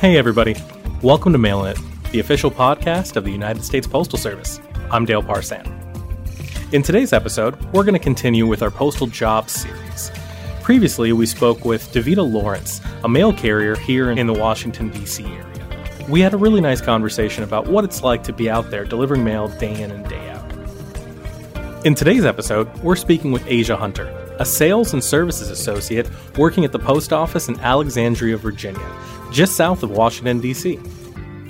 Hey, everybody. Welcome to Mailin' It, the official podcast of the United States Postal Service. I'm Dale Parsan. In today's episode, we're going to continue with our postal jobs series. Previously, we spoke with Davita Lawrence, a mail carrier here in the Washington, D.C. area. We had a really nice conversation about what it's like to be out there delivering mail day in and day out. In today's episode, we're speaking with Asia Hunter, a sales and services associate working at the post office in Alexandria, Virginia, just south of Washington, D.C.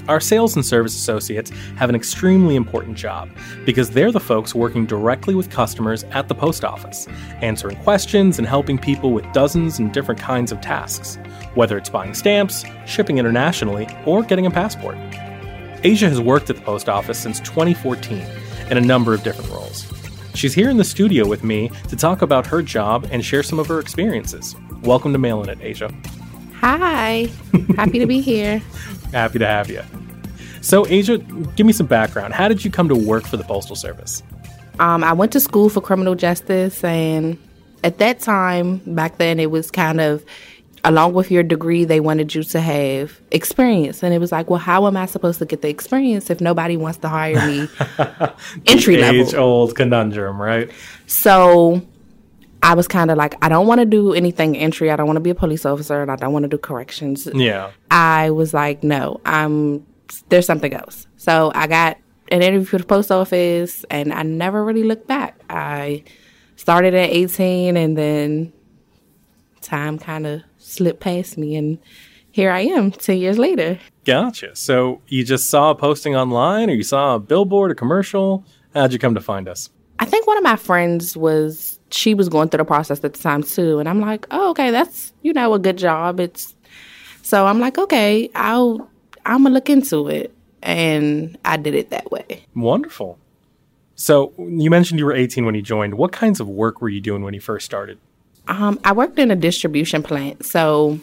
Our sales and service associates have an extremely important job because they're the folks working directly with customers at the post office, answering questions and helping people with dozens and different kinds of tasks, whether it's buying stamps, shipping internationally, or getting a passport. Asia has worked at the post office since 2014 in a number of different roles. She's here in the studio with me to talk about her job and share some of her experiences. Welcome to Mailin' It, Asia. Hi. Happy to be here. Happy to have you. So, Asia, give me some background. How did you come to work for the Postal Service? Um, I went to school for criminal justice, and at that time, back then, it was kind of along with your degree, they wanted you to have experience. And it was like, well, how am I supposed to get the experience if nobody wants to hire me entry level? Age old conundrum, right? So I was kind of like, I don't want to do anything entry. I don't want to be a police officer, and I don't want to do corrections. Yeah. I was like, no, I'm there's something else. So I got an interview for the post office, and I never really looked back. I started at 18, and then time kind of slipped past me, and here I am 10 years later. Gotcha. So you just saw a posting online, or you saw a billboard, a commercial? How'd you come to find us? I think one of my friends was she was going through the process at the time too, and I'm like, oh, okay, that's you know a good job. It's so I'm like, okay, I'll I'm gonna look into it, and I did it that way. Wonderful. So you mentioned you were 18 when you joined. What kinds of work were you doing when you first started? Um, I worked in a distribution plant, so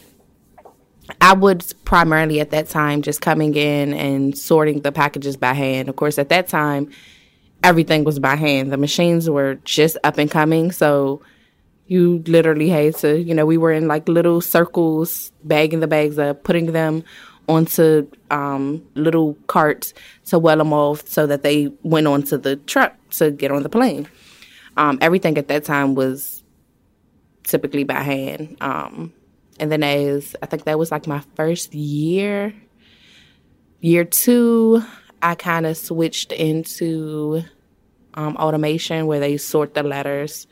I would primarily at that time just coming in and sorting the packages by hand. Of course, at that time, everything was by hand. The machines were just up and coming, so you literally had to, you know, we were in like little circles, bagging the bags up, putting them onto um, little carts to well them off so that they went onto the truck to get on the plane. Um, everything at that time was typically by hand. Um, and then as I think that was like my first year, year two, I kind of switched into um, automation where they sort the letters.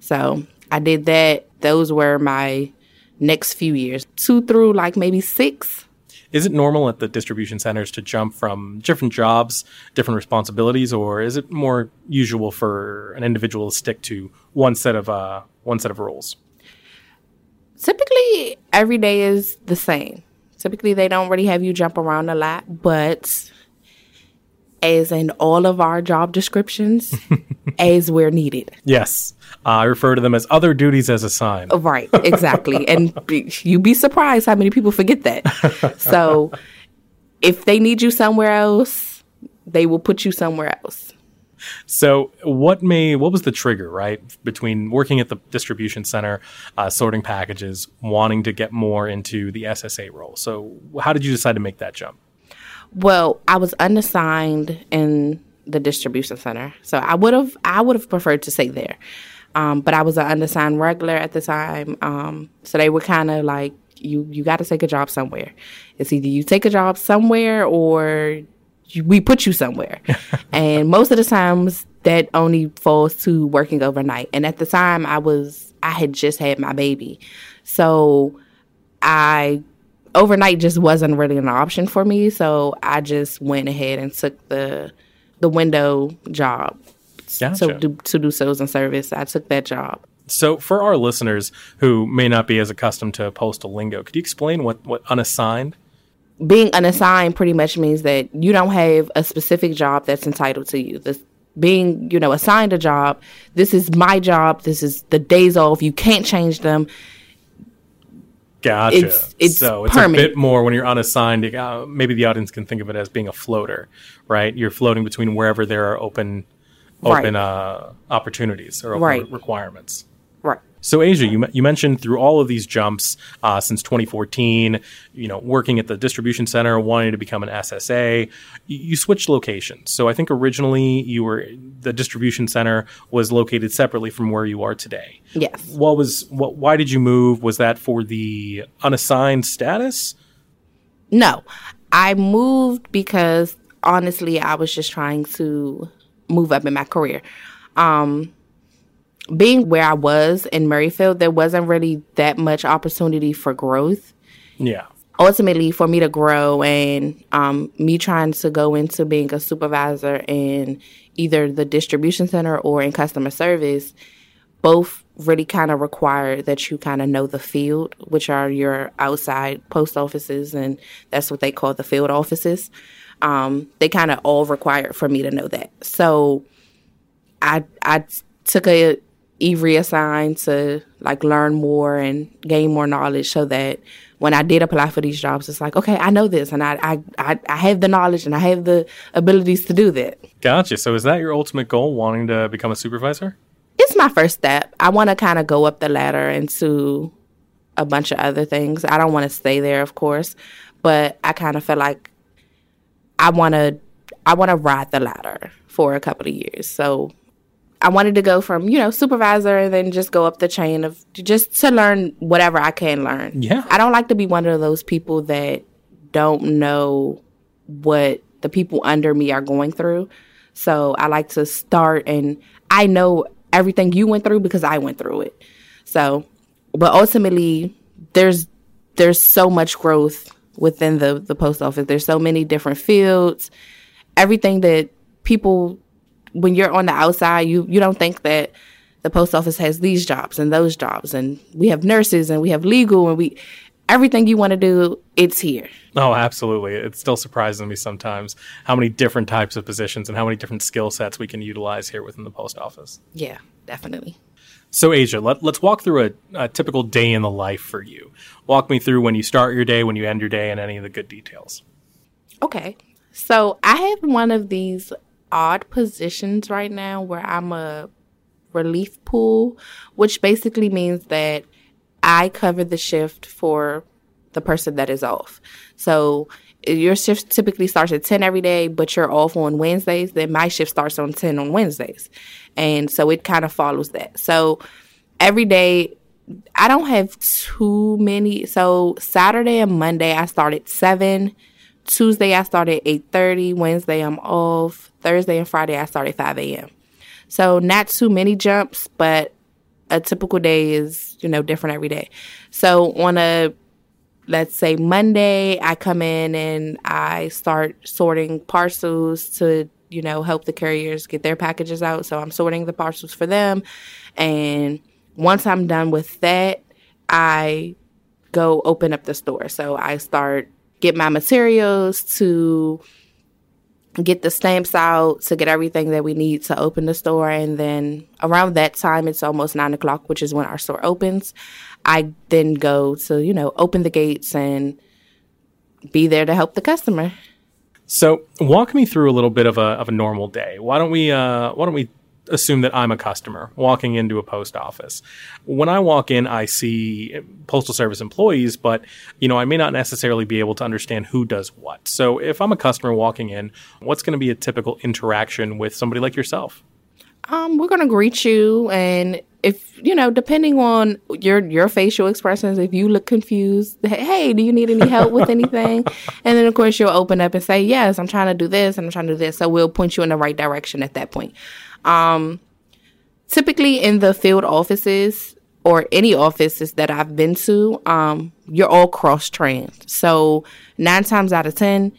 So I did that. Those were my next few years, two through like maybe six. Is it normal at the distribution centers to jump from different jobs, different responsibilities, or is it more usual for an individual to stick to one set of uh, one set of roles? Typically, every day is the same. Typically, they don't really have you jump around a lot, but as in all of our job descriptions, as we're needed. Yes. Uh, I refer to them as other duties as assigned. Right, exactly. and be, you'd be surprised how many people forget that. so if they need you somewhere else, they will put you somewhere else. So, what may what was the trigger, right, between working at the distribution center, uh, sorting packages, wanting to get more into the SSA role? So, how did you decide to make that jump? Well, I was unassigned in the distribution center, so I would have I would have preferred to stay there. Um, but I was an unassigned regular at the time, um, so they were kind of like, "You you got to take a job somewhere. It's either you take a job somewhere or you, we put you somewhere." and most of the times, that only falls to working overnight. And at the time, I was I had just had my baby, so I overnight just wasn't really an option for me. So I just went ahead and took the the window job Gotcha. so do, to do sales and service. I took that job. So, for our listeners who may not be as accustomed to postal lingo, could you explain what, what unassigned? Being unassigned pretty much means that you don't have a specific job that's entitled to you. This, being, you know, assigned a job, this is my job, this is the days off, you can't change them. Gotcha. It's- it's so it's permanent. a bit more when you're unassigned. Uh, maybe the audience can think of it as being a floater, right? You're floating between wherever there are open, Right. open uh, opportunities or open Right. re- requirements. Right. So, Asia, you, you mentioned through all of these jumps uh, since 2014, you know, working at the distribution center, wanting to become an SSA, you, you switched locations. So, I think originally you were the distribution center was located separately from where you are today. Yes. What was what? Why did you move? Was that for the unassigned status? No, I moved because honestly, I was just trying to move up in my career. Um, being where I was in Merrifield, there wasn't really that much opportunity for growth. Yeah. Ultimately, for me to grow and um, me trying to go into being a supervisor in either the distribution center or in customer service, both really kind of require that you kind of know the field, which are your outside post offices, and that's what they call the field offices. Um, they kind of all require for me to know that. So I I took a e-reassign to like learn more and gain more knowledge so that when I did apply for these jobs, it's like, okay, I know this and I, I, I, I have the knowledge and I have the abilities to do that. Gotcha. So is that your ultimate goal, wanting to become a supervisor? It's my first step. I want to kind of go up the ladder into a bunch of other things. I don't want to stay there, of course, but I kind of feel like I want to I want to ride the ladder for a couple of years. So I wanted to go from, you know, supervisor and then just go up the chain of just to learn whatever I can learn. Yeah. I don't like to be one of those people that don't know what the people under me are going through. So I like to start and I know everything you went through because I went through it. So, but ultimately there's there's so much growth within the the post office. There's so many different fields. Everything that people when you're on the outside, you you don't think that the post office has these jobs and those jobs, and we have nurses and we have legal and we everything you want to do, it's here. Oh, absolutely. It still surprises me sometimes how many different types of positions and how many different skill sets we can utilize here within the post office. Yeah, definitely. So, Asia, let, us walk through a, a, typical day in the life for you. Walk me through when you start your day, when you end your day, and any of the good details. Okay. So, I have one of these odd positions right now where I'm a relief pool, which basically means that I cover the shift for the person that is off. So eh, your shift typically starts at 10 every day, but you're off on Wednesdays, then my shift starts on 10 on Wednesdays. And so it kind of follows that. So every day, I don't have too many. So Saturday and Monday, I start at 7. Tuesday, I start at 8.30. Wednesday, I'm off. Thursday and Friday, I start at 5 a.m. So not too many jumps, but a typical day is, you know, different every day. So on a let's say Monday, I come in and I start sorting parcels to, you know, help the carriers get their packages out. So I'm sorting the parcels for them. And once I'm done with that, I go open up the store. So I start get my materials to get the stamps out to get everything that we need to open the store. And then around that time, it's almost nine o'clock, which is when our store opens. I then go to, you know, open the gates and be there to help the customer. So walk me through a little bit of a, of a normal day. Why don't we, uh, why don't we assume that I'm a customer walking into a post office. When I walk in, I see postal service employees, but you know, I may not necessarily be able to understand who does what. So if I'm a customer walking in, what's going to be a typical interaction with somebody like yourself? Um, we're going to greet you and if you know depending on your your facial expressions if you look confused hey do you need any help with anything and then of course you'll open up and say yes i'm trying to do this and i'm trying to do this so we'll point you in the right direction at that point um, typically in the field offices or any offices that I've been to, um, you're all cross trained. So nine times out of 10,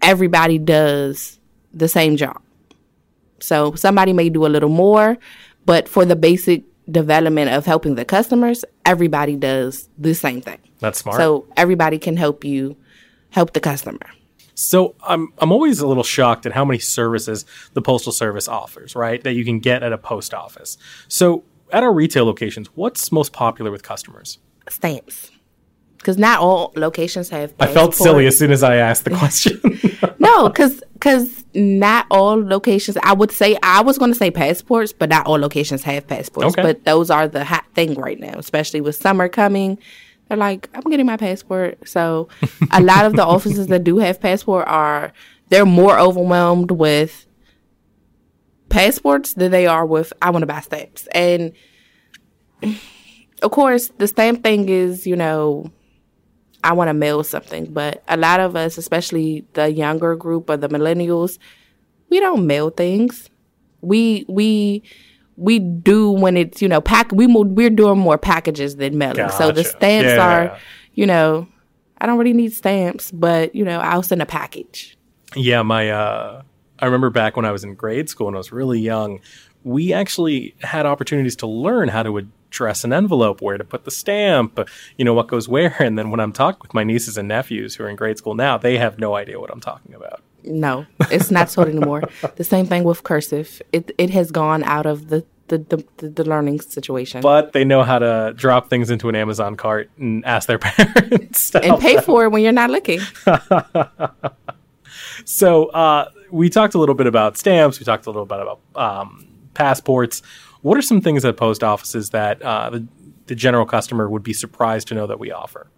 everybody does the same job. So somebody may do a little more, but for the basic development of helping the customers, everybody does the same thing. That's smart. So everybody can help you help the customer. So I'm I'm always a little shocked at how many services the postal service offers, right? That you can get at a post office. So at our retail locations, what's most popular with customers? Stamps. because not all locations have. I felt silly as soon as I asked the question. no, because because not all locations. I would say I was going to say passports, but not all locations have passports. Okay. But those are the hot thing right now, especially with summer coming. They're like, I'm getting my passport. So a lot of the offices that do have passport are they're more overwhelmed with passports than they are with I want to buy stamps. And of course, the stamp thing is, you know, I want to mail something. But a lot of us, especially the younger group or the millennials, we don't mail things. We we we do when it's you know pack. We we're doing more packages than mailing. Gotcha. So the stamps yeah. are, you know, I don't really need stamps, but you know I'll send a package. Yeah, my uh, I remember back when I was in grade school and I was really young. We actually had opportunities to learn how to address an envelope, where to put the stamp, you know, what goes where. And then when I'm talking with my nieces and nephews who are in grade school now, they have no idea what I'm talking about. No, it's not taught anymore. the same thing with cursive. It it has gone out of the the, the, the, learning situation. But they know how to drop things into an Amazon cart and ask their parents and pay them. for it when you're not looking. so uh, we talked a little bit about stamps. We talked a little bit about um, passports. What are some things at post offices that uh, the, the general customer would be surprised to know that we offer?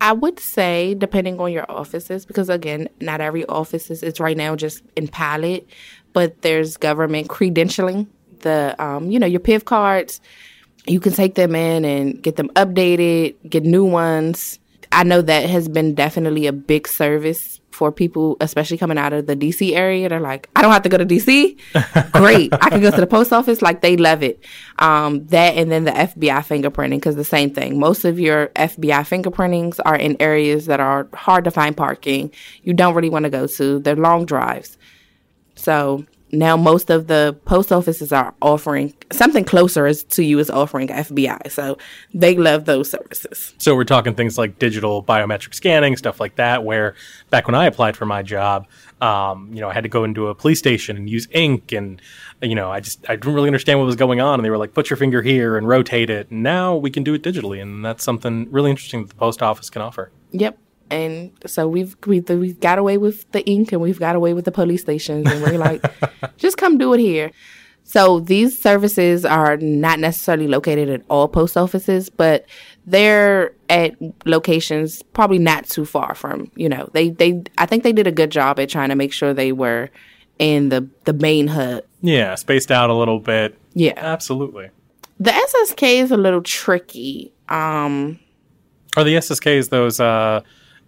I would say, depending on your offices, because again, not every office is it's right now just in pilot, but there's government credentialing. The um, you know your PIV cards, you can take them in and get them updated, get new ones. I know that has been definitely a big service for people, especially coming out of the DC area. They're like, I don't have to go to DC. Great. I can go to the post office. Like they love it. Um, that and then the FBI fingerprinting, because the same thing. Most of your FBI fingerprintings are in areas that are hard to find parking. You don't really want to go to. They're long drives. So now most of the post offices are offering something closer to you is offering FBI. So they love those services. So we're talking things like digital biometric scanning, stuff like that, where back when I applied for my job, um, you know, I had to go into a police station and use ink and, you know, I just, I didn't really understand what was going on. And they were like, put your finger here and rotate it. And now we can do it digitally. And that's something really interesting that the post office can offer. Yep and so we've we've, we've got away with the ink and we've got away with the police stations and we're like just come do it here. So these services are not necessarily located at all post offices but they're at locations probably not too far from you know they they i think they did a good job at trying to make sure they were in the the main hub. Yeah spaced out a little bit. Yeah. Absolutely. The ssk is a little tricky um are the SSKs those uh,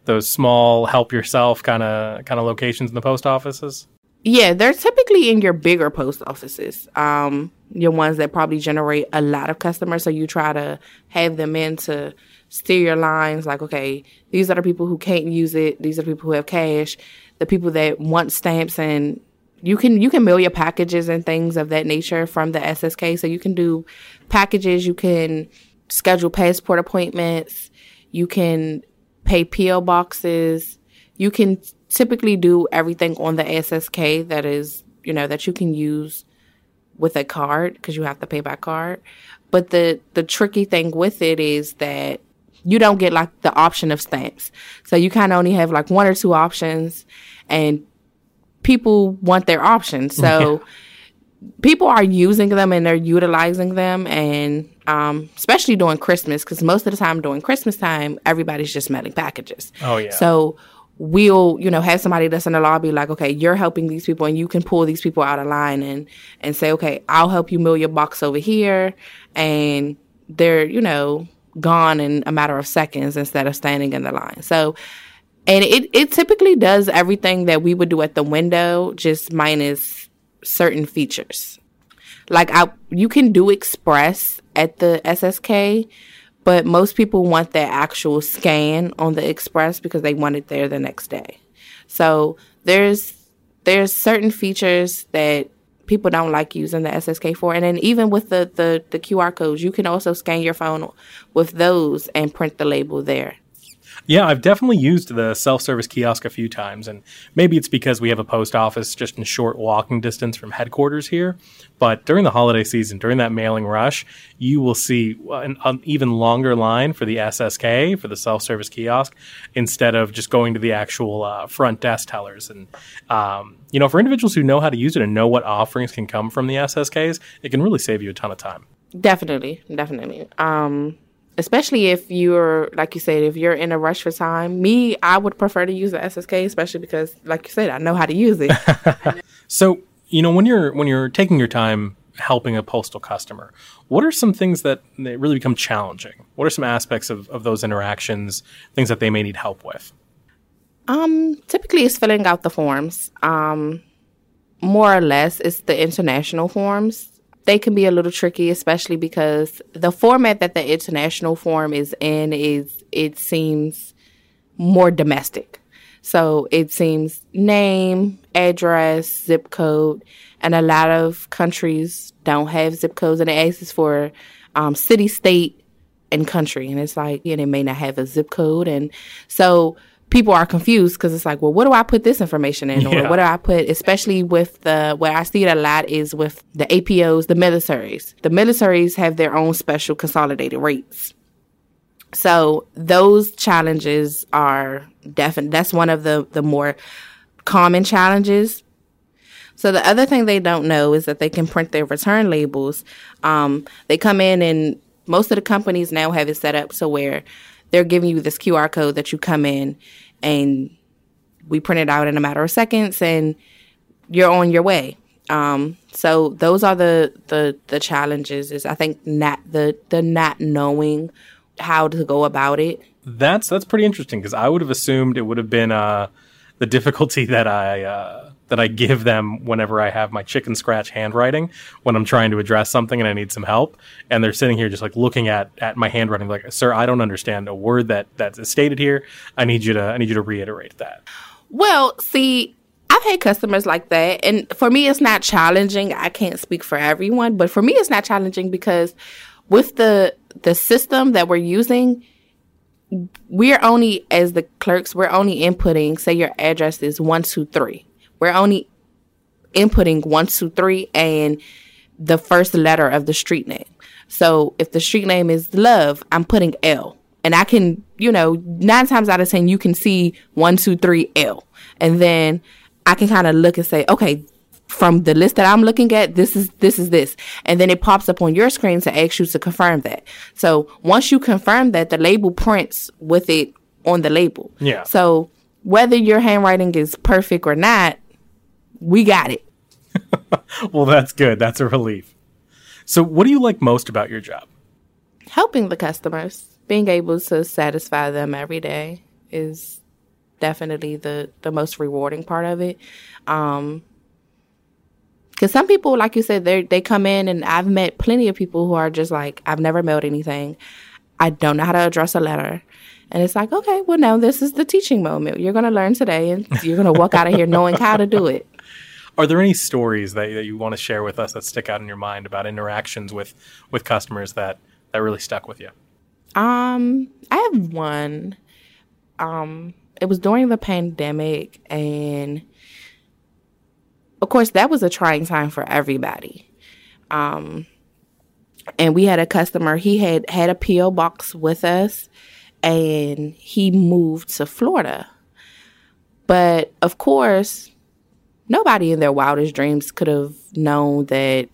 those small help yourself kind of kind of locations in the post offices? Yeah, they're typically in your bigger post offices. Um, your ones that probably generate a lot of customers. So you try to have them in to steer your lines. Like, okay, these are the people who can't use it. These are the people who have cash. The people that want stamps and you can you can mail your packages and things of that nature from the SSK. So you can do packages. You can schedule passport appointments. You can pay PO boxes. You can typically do everything on the SSK that is, you know, that you can use with a card because you have to pay by card. But the the tricky thing with it is that you don't get like the option of stamps. So you kind of only have like one or two options and people want their options. So people are using them and they're utilizing them and um, especially during christmas because most of the time during christmas time everybody's just mailing packages. Oh yeah. So we'll you know have somebody that's in the lobby like okay you're helping these people and you can pull these people out of line and and say okay i'll help you mail your box over here and they're you know gone in a matter of seconds instead of standing in the line. So and it, it typically does everything that we would do at the window just minus certain features. Like I you can do express at the SSK, but most people want that actual scan on the express because they want it there the next day. So there's there's certain features that people don't like using the SSK for. And then even with the, the, the QR codes, you can also scan your phone with those and print the label there. Yeah, I've definitely used the self service kiosk a few times, and maybe it's because we have a post office just in short walking distance from headquarters here. But during the holiday season, during that mailing rush, you will see an, an even longer line for the SSK, for the self service kiosk, instead of just going to the actual uh, front desk tellers. And, um, you know, for individuals who know how to use it and know what offerings can come from the SSKs, it can really save you a ton of time. Definitely, definitely. Um, especially if you're like you said if you're in a rush for time me i would prefer to use the ssk especially because like you said i know how to use it. So you know when you're when you're taking your time helping a postal customer what are some things that, that really become challenging? What are some aspects of, of those interactions things that they may need help with? Um typically it's filling out the forms. Um more or less it's the international forms they can be a little tricky, especially because the format that the international form is in is it seems more domestic. So it seems name, address, zip code, and a lot of countries don't have zip codes, and it asks for um, city, state, and country, and it's like, and it may not have a zip code, and so people are confused because it's like, well, what do I put this information in, yeah. or what do I put? Especially with the where I see it a lot is with the APOs, the militaries. The militaries have their own special consolidated rates. So those challenges are definite. That's one of the the more common challenges. So the other thing they don't know is that they can print their return labels. Um, they come in and most of the companies now have it set up so where they're giving you this QR code that you come in and we print it out in a matter of seconds and you're on your way. Um, so those are the, the, the challenges is I think not the, the not knowing how to go about it. That's, that's pretty interesting because I would have assumed it would have been, uh, the difficulty that I, uh, that I give them whenever I have my chicken scratch handwriting when I'm trying to address something and I need some help. And they're sitting here just like looking at, at my handwriting like, sir, I don't understand a word that that's stated here. I need you to I need you to reiterate that. Well, see, I've had customers like that, and for me, it's not challenging. I can't speak for everyone, but for me, it's not challenging because with the the system that we're using, we're only as the clerks, we're only inputting. Say your address is one two three. We're only inputting one, two, three, and the first letter of the street name. So if the street name is Love, I'm putting L. And I can, you know, nine times out of 10, you can see one, two, three, L. And then I can kind of look and say, okay, from the list that I'm looking at, this is this is this, and then it pops up on your screen to ask you to confirm that. So once you confirm that, the label prints with it on the label. Yeah. So whether your handwriting is perfect or not, we got it. well, that's good. That's a relief. So, what do you like most about your job? Helping the customers, being able to satisfy them every day is definitely the the most rewarding part of it. Um, because some people, like you said, they they come in, and I've met plenty of people who are just like, I've never mailed anything. I don't know how to address a letter. And it's like, okay, well, now this is the teaching moment. You're going to learn today, and you're going to walk out of here knowing how to do it. Are there any stories that, that you want to share with us that stick out in your mind about interactions with with customers that that really stuck with you? Um, I have one. Um, it was during the pandemic, and of course, that was a trying time for everybody. Um, and we had a customer. He had had a PO box with us, and he moved to Florida. But of course, nobody in their wildest dreams could have known that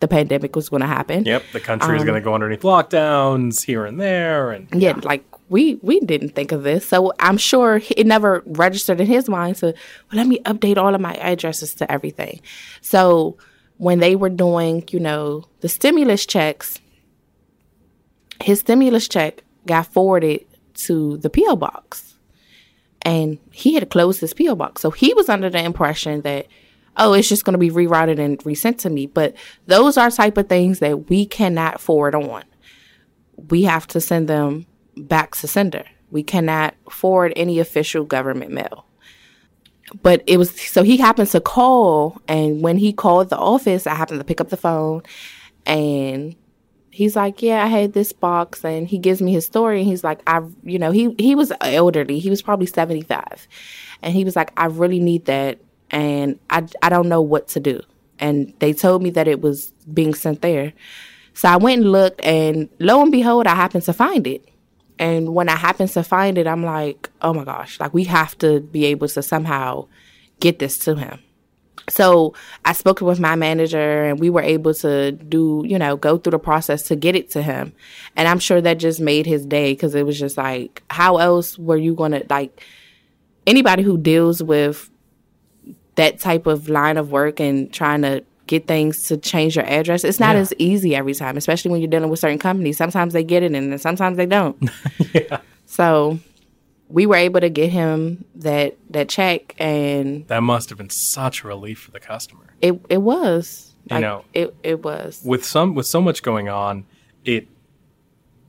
the pandemic was going to happen. Yep, the country um, is going to go underneath lockdowns here and there, and yeah, yeah, like we we didn't think of this, so I'm sure it never registered in his mind. So, well, let me update all of my addresses to everything. So when they were doing, you know, the stimulus checks, his stimulus check got forwarded to the PO box and he had closed his PO box. So he was under the impression that oh, it's just going to be rerouted and resent to me. But those are type of things that we cannot forward on. We have to send them back to sender. We cannot forward any official government mail. But it was so he happened to call, and when he called the office, I happened to pick up the phone, and he's like, "Yeah, I had this box," and he gives me his story, and he's like, "I, you know, he he was elderly. He was probably seventy five, and he was like, I really need that, and I I don't know what to do." And they told me that it was being sent there, so I went and looked, and lo and behold, I happened to find it. And when I happened to find it, I'm like, "Oh my gosh! Like we have to be able to somehow get this to him." So I spoke with my manager and we were able to do, you know, go through the process to get it to him. And I'm sure that just made his day because it was just like, how else were you going to, like, anybody who deals with that type of line of work and trying to get things to change your address, it's not Yeah. as easy every time, especially when you're dealing with certain companies. Sometimes they get it and then sometimes they don't. yeah. So we were able to get him that, that check and That must have been such a relief for the customer. it, it was. You Like, know, it, it was. with some with so much going on, it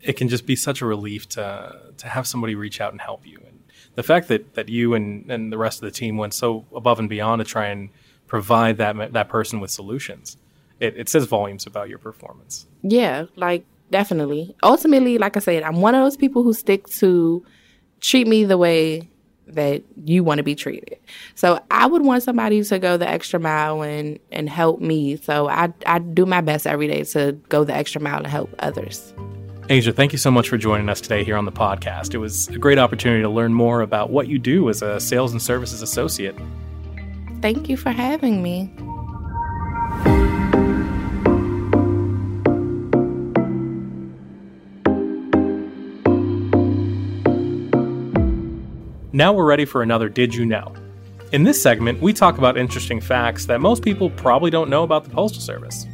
it can just be such a relief to to have somebody reach out and help you. And the fact that that you and and the rest of the team went so above and beyond to try and provide that that person with solutions, it, it says volumes about your performance. Yeah, like definitely. Ultimately, like I said, I'm one of those people who stick to treat me the way that you want to be treated. So I would want somebody to go the extra mile and and help me. So I I do my best every day to go the extra mile and help others. Asia, thank you so much for joining us today here on the podcast. It was a great opportunity to learn more about what you do as a sales and services associate. Thank you for having me. Now we're ready for another Did You Know? In this segment, we talk about interesting facts that most people probably don't know about the Postal Service.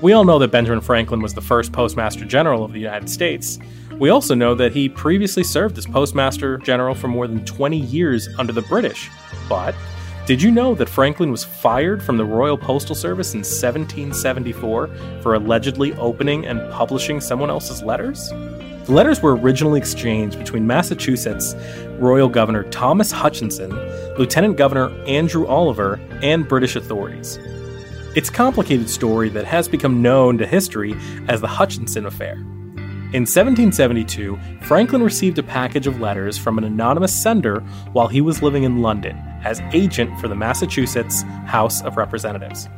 We all know that Benjamin Franklin was the first Postmaster General of the United States. We also know that he previously served as Postmaster General for more than 20 years under the British. But did you know that Franklin was fired from the Royal Postal Service in 1774 for allegedly opening and publishing someone else's letters? The letters were originally exchanged between Massachusetts Royal Governor Thomas Hutchinson, Lieutenant Governor Andrew Oliver, and British authorities. It's a complicated story that has become known to history as the Hutchinson Affair. In 1772, Franklin received a package of letters from an anonymous sender while he was living in London as agent for the Massachusetts House of Representatives.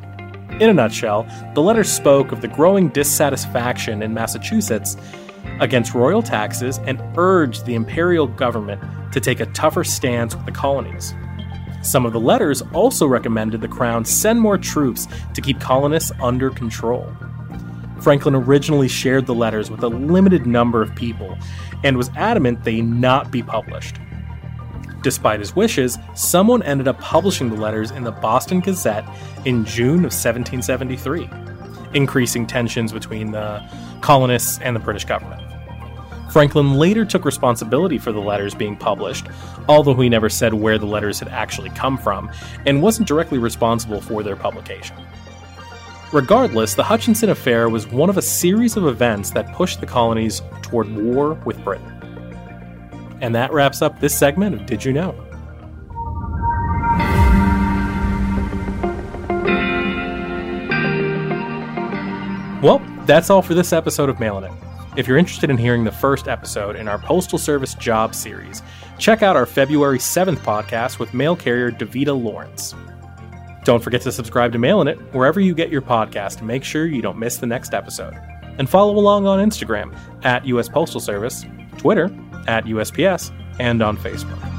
In a nutshell, the letters spoke of the growing dissatisfaction in Massachusetts against royal taxes and urged the imperial government to take a tougher stance with the colonies. Some of the letters also recommended the crown send more troops to keep colonists under control. Franklin originally shared the letters with a limited number of people and was adamant they not be published. Despite his wishes, someone ended up publishing the letters in the Boston Gazette in June of 1773, increasing tensions between the colonists and the British government. Franklin later took responsibility for the letters being published, although he never said where the letters had actually come from and wasn't directly responsible for their publication. Regardless, the Hutchinson Affair was one of a series of events that pushed the colonies toward war with Britain. And that wraps up this segment of Did You Know? Well, that's all for this episode of Mailin' It. If you're interested in hearing the first episode in our Postal Service Job series, check out our February 7th podcast with mail carrier Davita Lawrence. Don't forget to subscribe to Mailin' It wherever you get your podcast to make sure you don't miss the next episode. And follow along on Instagram at US Postal Service, Twitter at USPS, and on Facebook.